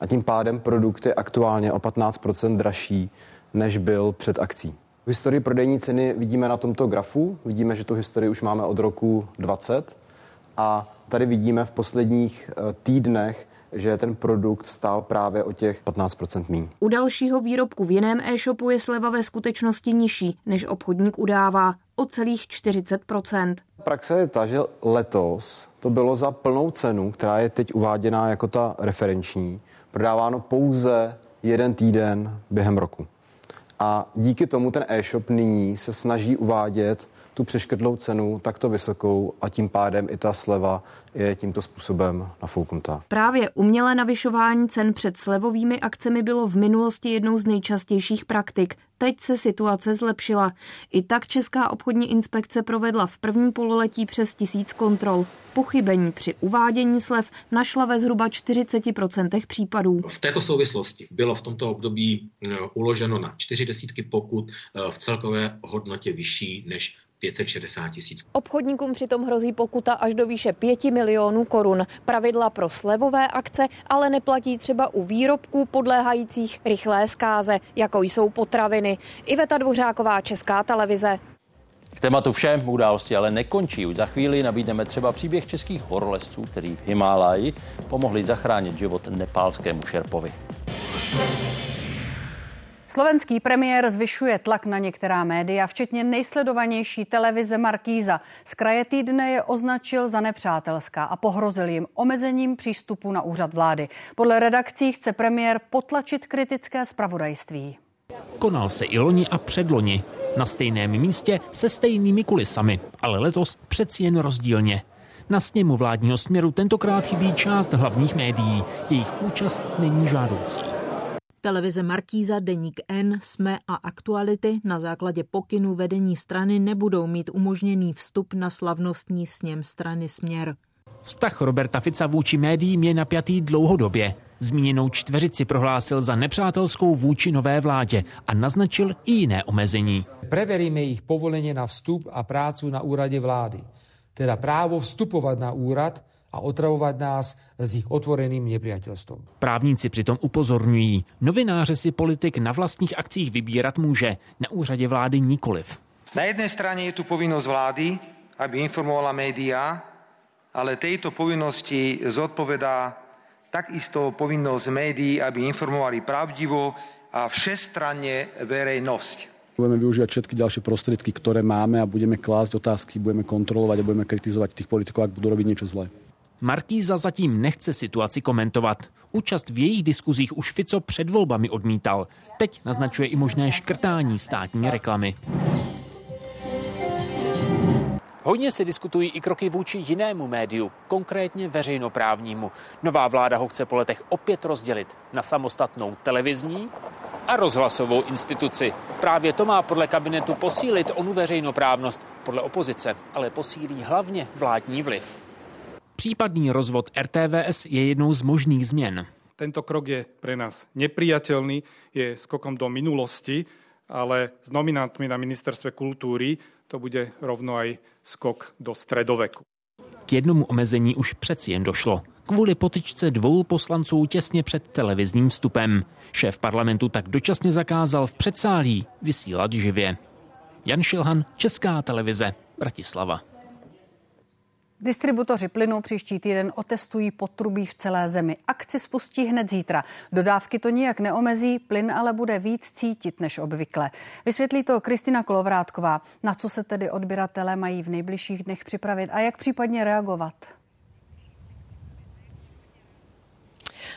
a tím pádem produkt je aktuálně o 15% dražší, než byl před akcí. V historii prodejní ceny vidíme na tomto grafu, vidíme, že tu historii už máme od roku 20 a tady vidíme v posledních eh, týdnech, že ten produkt stál právě o těch 15% míň. U dalšího výrobku v jiném e-shopu je sleva ve skutečnosti nižší, než obchodník udává, o celých 40%. Praxe je ta, že letos to bylo za plnou cenu, která je teď uváděná jako ta referenční, prodáváno pouze jeden týden během roku. A díky tomu ten e-shop nyní se snaží uvádět tu přeškrtlou cenu takto vysokou a tím pádem i ta sleva je tímto způsobem nafouknutá. Právě umělé navyšování cen před slevovými akcemi bylo v minulosti jednou z nejčastějších praktik. Teď se situace zlepšila. I tak Česká obchodní inspekce provedla v prvním pololetí přes tisíc kontrol. Pochybení při uvádění slev našla ve zhruba 40% případů. V této souvislosti bylo v tomto období eh, uloženo na čtyři desítky pokud eh, v celkové hodnotě vyšší než 560 tisíc. Obchodníkům přitom hrozí pokuta až do výše 5 milionů korun. Pravidla pro slevové akce ale neplatí třeba u výrobků podléhajících rychlé zkáze, jako jsou potraviny. Iveta Dvořáková, Česká televize. K tématu všem události ale nekončí. Už za chvíli nabídneme třeba příběh českých horolezců, kteří v Himálaji pomohli zachránit život nepálskému šerpovi. Slovenský premiér zvyšuje tlak na některá média, včetně nejsledovanější televize Markíza. Z kraje týdne je označil za nepřátelská a pohrozil jim omezením přístupu na úřad vlády. Podle redakcí chce premiér potlačit kritické zpravodajství. Konal se i loni a předloni. Na stejném místě se stejnými kulisami, ale letos přeci jen rozdílně. Na sněmu vládního směru tentokrát chybí část hlavních médií. Jejich účast není žádoucí. Televize Markíza, Deník N, SME a Aktuality na základě pokynu vedení strany nebudou mít umožněný vstup na slavnostní sněm strany Směr. Vztah Roberta Fica vůči médiím je napjatý dlouhodobě. Zmíněnou čtveřici prohlásil za nepřátelskou vůči nové vládě a naznačil i jiné omezení. Preveríme jejich povolení na vstup a prácu na úradě vlády. Teda právo vstupovat na úrad a otravovat nás s jich otvoreným nepriateľstvom. Právníci přitom upozorňují, novináře si politik na vlastních akcích vybírat může, na úřadě vlády nikoliv. Na jedné straně je tu povinnost vlády, aby informovala média, ale tejto povinnosti zodpovedá takisto povinnosť médií, aby informovali pravdivo a všestranne verejnosť. Budeme využívať všetky ďalšie prostriedky, ktoré máme a budeme klásť otázky, budeme kontrolovať a budeme kritizovať tých politikov, ak budú robiť niečo zlé. Markíza zatím nechce situaci komentovat. Účast v jejich diskuzích už Fico před volbami odmítal. Teď naznačuje i možné škrtání státní reklamy. Hodně se diskutují i kroky vůči jinému médiu, konkrétně veřejnoprávnímu. Nová vláda ho chce po letech opět rozdělit na samostatnou televizní a rozhlasovou instituci. Právě to má podle kabinetu posílit onu veřejnoprávnost, podle opozice, ale posílí hlavně vládní vliv. Případný rozvod RTVS je jednou z možných změn. Tento krok je pre nás nepriateľný, je skokom do minulosti, ale s nominantmi na ministerstve kultúry to bude rovno aj skok do stredoveku. K jednomu omezení už přeci jen došlo. Kvůli potyčce dvou poslanců těsně před televizním vstupem. Šéf parlamentu tak dočasně zakázal v předsálí vysílat živě. Jan Šilhan, Česká televize, Bratislava. Distributoři plynu příští týden otestují potrubí v celé zemi. Akci spustí hned zítra. Dodávky to nijak neomezí, plyn ale bude víc cítit než obvykle. Vysvětlí to Kristina Kolovrátková. Na co se tedy odběratele mají v nejbližších dnech připravit a jak případně reagovat?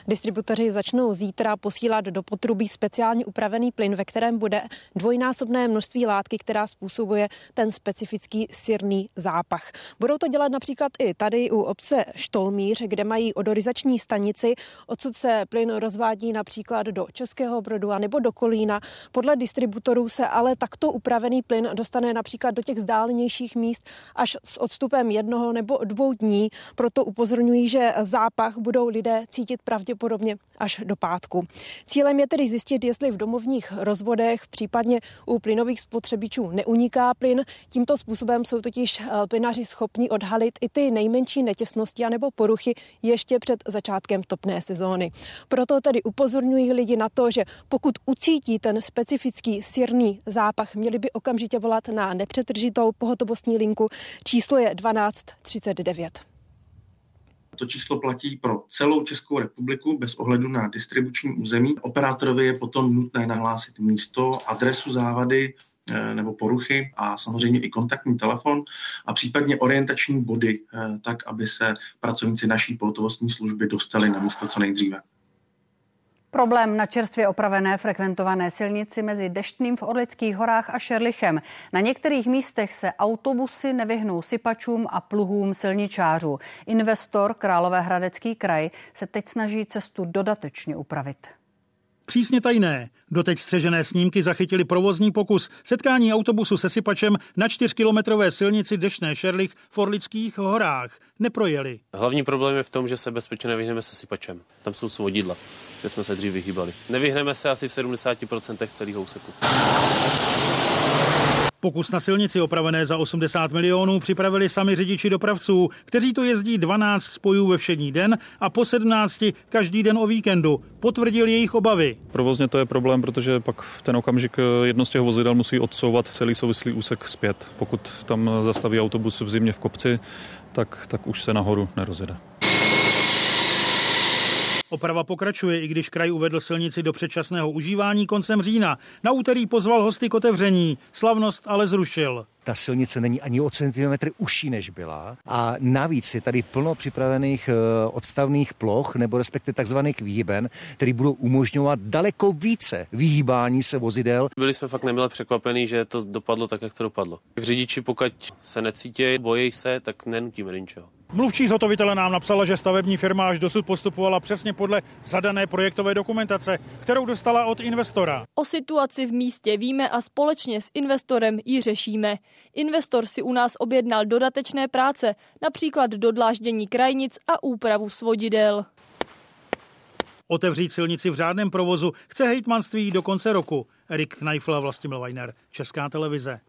Distributoři začnou zítra posílat do potrubí speciálně upravený plyn, ve kterém bude dvojnásobné množství látky, která způsobuje ten specifický sirný zápach. Budou to dělat například i tady u obce Štolmíř, kde mají odorizační stanici. Odsud se plyn rozvádí například do Českého Brodu a nebo do Kolína. Podle distributorů se ale takto upravený plyn dostane například do těch vzdálenějších míst až s odstupem jednoho nebo dvou dní. Proto upozorňují, že zápach budou lidé cítit pravděpodobně pravděpodobně až do pátku. Cílem je tedy zjistit, jestli v domovních rozvodech, případně u plynových spotřebičů neuniká plyn. Tímto způsobem jsou totiž eh, plynaři schopni odhalit i ty nejmenší netěsnosti anebo poruchy ještě před začátkem topné sezóny. Proto tedy upozorňují lidi na to, že pokud ucítí ten specifický sírný zápach, měli by okamžitě volat na nepřetržitou pohotovostní linku. Číslo je 1239. To číslo platí pro celou Českou republiku bez ohledu na distribuční území. Operátorovi je potom nutné nahlásit místo, adresu závady, eh, nebo poruchy a samozřejmě i kontaktní telefon a případně orientační body, eh, tak aby se pracovníci naší pohotovostní služby dostali na místo co nejdříve. Problém na čerstvě opravené frekventované silnici mezi Deštným v Orlických horách a Šerlichem. Na některých místech se autobusy nevyhnou sypačům a pluhům silničářů. Investor Královéhradecký kraj se teď snaží cestu dodatečně upravit. Přísně tajné. Doteď střežené snímky zachytili provozní pokus setkání autobusu se sypačem na čtyřkilometrové silnici Dešné Šerlich v Orlických horách. Neprojeli. Hlavní problém je v tom, že se bezpečně nevyhneme se sypačem. Tam jsou svodidla, kde jsme se dřív vyhýbali. Nevyhneme se asi v 70% celého úseku. Pokus na silnici opravené za 80 milionů připravili sami řidiči dopravců, kteří to jezdí 12 spojů ve všední den a po 17 každý den o víkendu. Potvrdil jejich obavy. Provozně to je problém, protože pak v ten okamžik jedno z těch vozidel musí odsouvat celý souvislý úsek zpět. Pokud tam zastaví autobus v zimě v kopci, tak, tak už se nahoru nerozjede. Oprava pokračuje, i když kraj uvedl silnici do předčasného užívání koncem října. Na úterý pozval hosty k otevření, slavnost ale zrušil. Ta silnice není ani o centimetry užší, než byla. A navíc je tady plno připravených eh, odstavných ploch, nebo respektive takzvaných výhyben, který budou umožňovat daleko více vyhýbání se vozidel. Byli jsme fakt nemile překvapení, že to dopadlo tak, jak to dopadlo. Řidiči, pokud se necítí, bojí se, tak nenutíme ničeho. Mluvčí zhotovitele nám napsala, že stavební firma až dosud postupovala přesně podle zadané projektové dokumentace, kterou dostala od investora. O situaci v místě víme a společně s investorem ji řešíme. Investor si u nás objednal dodatečné práce, například dodláždění krajnic a úpravu svodidel. Otevřít silnici v řádném provozu chce hejtmanství do konce roku. Erik Kneifl a Vlastimil Weiner, Česká televize.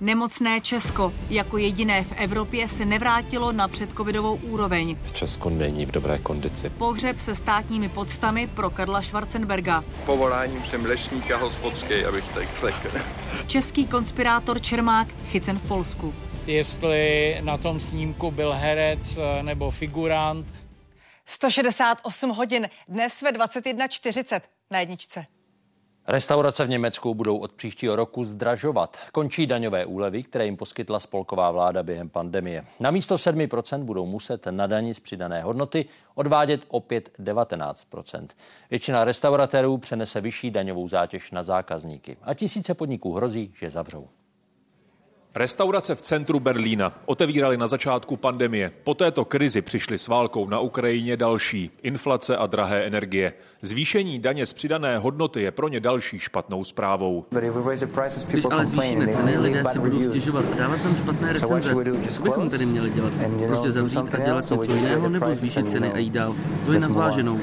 Nemocné Česko jako jediné v Evropě se nevrátilo na předcovidovou úroveň. Česko není v dobré kondici. Pohřeb se státními podstami pro Karla Schwarzenberga. Povoláním jsem lesník a hospodský, abych tak řekl. Český konspirátor Čermák chycen v Polsku. Jestli na tom snímku byl herec eh, nebo figurant. 168 hodin, dnes ve 21.40 na jedničce. Restaurace v Německu budou od příštího roku zdražovat. Končí daňové úlevy, které jim poskytla spolková vláda během pandemie. Na místo 7% budou muset na daní z přidané hodnoty odvádět opět 19%. Většina restauratérů přenese vyšší daňovou zátěž na zákazníky a tisíce podniků hrozí, že zavřou. Restaurace v centru Berlína otevíraly na začátku pandemie. Po této krizi přišly s válkou na Ukrajině další. Inflace a drahé energie. Zvýšení daně z přidané hodnoty je pro ně další špatnou zprávou. Když ale zvýšíme ceny, lidé si budou stěžovat a dávat tam špatné recenze. Co bychom tedy měli dělat? Prostě zavřít a dělat něco jiného nebo zvýšit ceny a jít dál? To je na zváženou.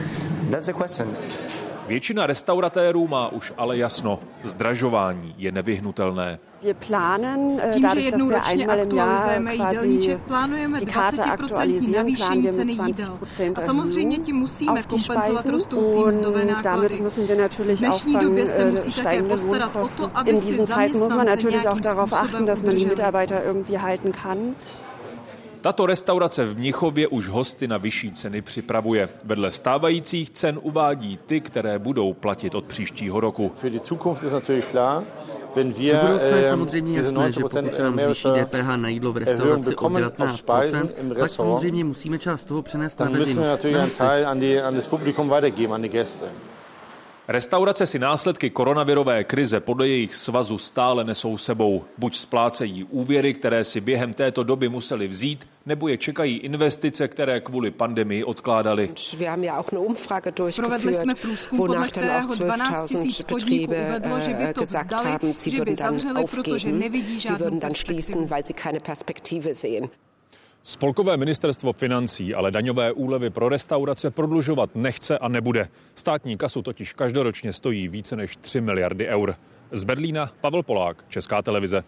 Většina restauratérů má už ale jasno. Zdražování je nevyhnutelné. Äh, Tím, že jednou ročně aktualizujeme jídelníček, plánujeme 20% navýšení ceny jídel. A samozřejmě tím musíme kompenzovat rostoucí mzdové náklady. V dnešní době se äh, musí také postarat o to, aby si zaměstnance nějakým způsobem udrželi. Tato restaurace v Mnichově už hosty na vyšší ceny připravuje. Vedle stávajících cen uvádí ty, které budou platit od příštího roku. Do budoucna je samozřejmě jasné, že pokud se nám zvýší DPH na jídlo v restauraci o 19%, pak samozřejmě musíme část toho přenést na veřejnost. Restaurace si následky koronavirové krize podle jejich svazu stále nesou sebou. Buď splácejí úvěry, které si během této doby museli vzít, nebo je čekají investice, které kvůli pandemii odkládali. Provedli jsme průzkum, podle kterého 12 tisíc podniků uvedlo, že by to vzdali, že by zavřeli, protože nevidí žádnou perspektivu. Spolkové ministerstvo financí ale daňové úlevy pro restaurace prodlužovat nechce a nebude. Státní kasu totiž každoročně stojí více než 3 miliardy eur. Z Berlína Pavel Polák, Česká televize.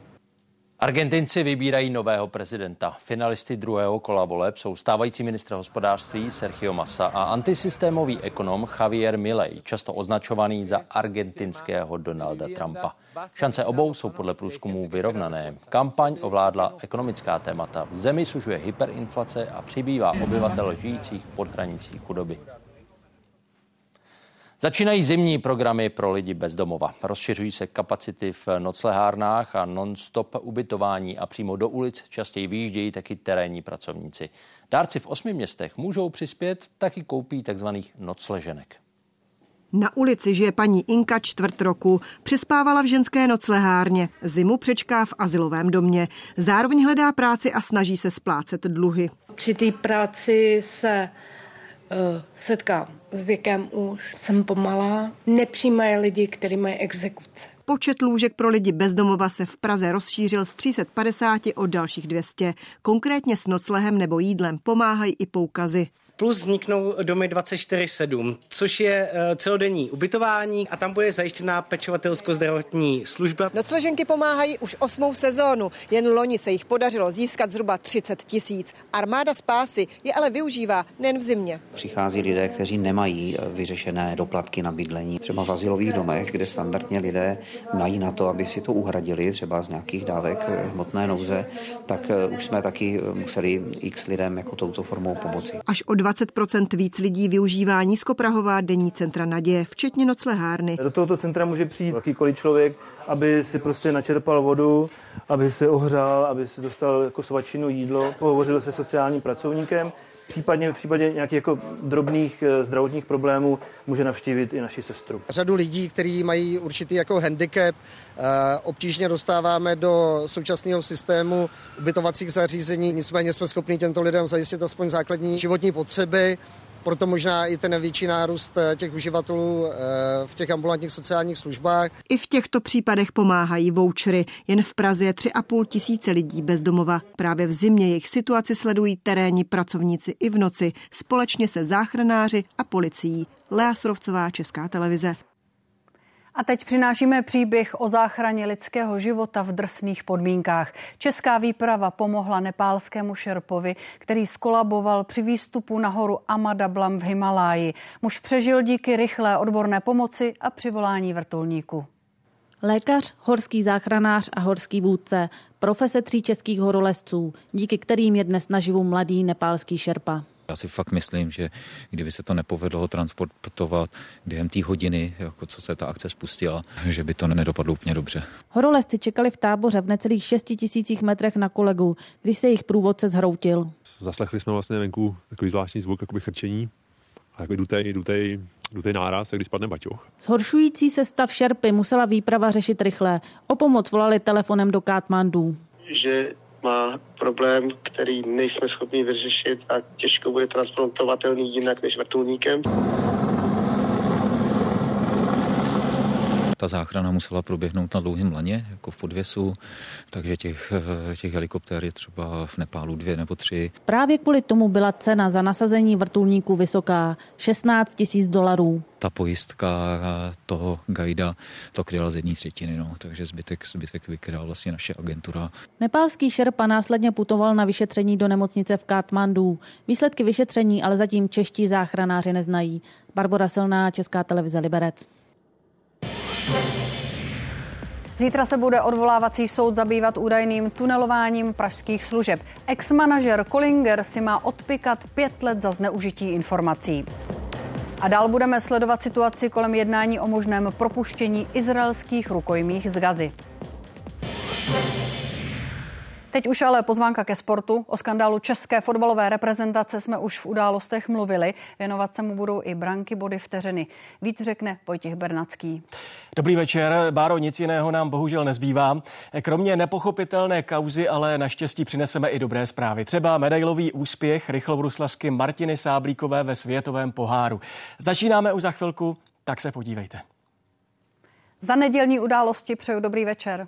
Argentinci vybírají nového prezidenta. Finalisty druhého kola voleb jsou stávající ministr hospodářství Sergio Massa a antisystémový ekonom Javier Milei, často označovaný za argentinského Donalda Trumpa. Šance obou jsou podle průzkumů vyrovnané. Kampaň ovládla ekonomická témata. V zemi sužuje hyperinflace a přibývá obyvatel žijících pod hranicí chudoby. Začínají zimní programy pro lidi bez domova. Rozšiřují se kapacity v noclehárnách a non-stop ubytování a přímo do ulic častěji vyjíždějí taky terénní pracovníci. Dárci v osmi městech můžou přispět, taky koupí takzvaných nocleženek. Na ulici žije paní Inka čtvrt roku. Přespávala v ženské noclehárně. Zimu přečká v asilovém domě. Zároveň hledá práci a snaží se splácet dluhy. Při té práci se setkám s věkem už. Jsem pomalá. Nepřijímají lidi, kteří mají exekuce. Počet lůžek pro lidi bezdomova se v Praze rozšířil z 350 o dalších 200. Konkrétně s noclehem nebo jídlem pomáhají i poukazy. Plus vzniknou domy 24-7, což je eh, celodenní ubytování a tam bude zajištěná pečovatelsko-zdravotní služba. Nocleženky pomáhají už osmou sezónu, jen loni se jich podařilo získat zhruba 30 tisíc. Armáda spásy je ale využívá nejen v zimě. Přichází lidé, kteří nemají eh, vyřešené doplatky na bydlení. Třeba v asilových domech, kde standardně lidé mají na to, aby si to uhradili, třeba z nějakých dávek eh, hmotné nouze, tak už jsme taky museli x lidem jako touto formou pomoci. Až o 20% víc lidí využívá nízkoprahová denní centra naděje, včetně noclehárny. Do tohoto centra může přijít jakýkoliv člověk, aby si prostě načerpal vodu, aby se ohřál, aby si dostal jako svačinu jídlo, pohovořil se sociálním pracovníkem. Případně v případě nějakých jako drobných eh, zdravotních problémů může navštívit i naši sestru. Řadu lidí, kteří mají určitý jako handicap, eh, obtížně dostáváme do současného systému ubytovacích zařízení, nicméně jsme schopni těmto lidem zajistit aspoň základní životní potřeby proto možná i ten větší nárůst eh, těch uživatelů eh, v těch ambulantních sociálních službách. I v těchto případech pomáhají vouchery. Jen v Praze je 3,5 tisíce lidí bez domova. Právě v zimě jejich situaci sledují terénní pracovníci i v noci společně se záchranáři a policií. Lea Surovcová, Česká televize. A teď přinášíme příběh o záchraně lidského života v drsných podmínkách. Česká výprava pomohla nepálskému šerpovi, který skolaboval při výstupu na horu Amadablam v Himaláji. Muž přežil díky rychlé odborné pomoci a přivolání vrtulníku. Lékař, horský záchranář a horský vůdce, profese tří českých horolezců, díky kterým je dnes naživu mladý nepálský šerpa. Já si fakt myslím, že kdyby se to nepovedlo transportovat během té hodiny, jako co se ta akce spustila, že by to nedopadlo úplně dobře. Horolezci čekali v táboře v necelých 6 tisících metrech na kolegu, když se jejich průvodce zhroutil. Zaslechli jsme vlastně venku takový zvláštní zvuk, jakoby chrčení a takový dutej, dutej, dutej náraz, když spadne baťoch. Zhoršující se stav šerpy musela výprava řešit rychle. O pomoc volali telefonem do Kátmandu. Že má problém, který nejsme schopni vyřešit a těžko bude transplantovatelný jinak než vrtulníkem. Ta záchrana musela proběhnout na dlouhém laně, jako v podvěsu, takže těch, těch helikoptér je třeba v Nepálu dvě nebo tři. Právě kvůli tomu byla cena za nasazení vrtulníků vysoká, 16 tisíc dolarů ta pojistka toho gajda to kryla z jedné třetiny, no, takže zbytek, zbytek vykryla vlastně naše agentura. Nepálský šerpa následně putoval na vyšetření do nemocnice v Katmandu. Výsledky vyšetření ale zatím čeští záchranáři neznají. Barbara Silná, Česká televize Liberec. Zítra se bude odvolávací soud zabývat údajným tunelováním pražských služeb. Ex-manažer Kollinger si má odpikat pět let za zneužití informací. A dál budeme sledovat situaci kolem jednání o možném propuštění izraelských rukojmích z Gazy. Teď už ale pozvánka ke sportu. O skandálu české fotbalové reprezentace jsme už v událostech mluvili. Věnovat se mu budou i branky body vteřiny. Víc řekne Vojtěch Bernacký. Dobrý večer. Báro, nic jiného nám bohužel nezbývá. Kromě nepochopitelné kauzy, ale naštěstí přineseme i dobré zprávy. Třeba medailový úspěch rychlobruslařky Martiny Sáblíkové ve světovém poháru. Začínáme už za chvilku, tak se podívejte. Za nedělní události přeju dobrý večer.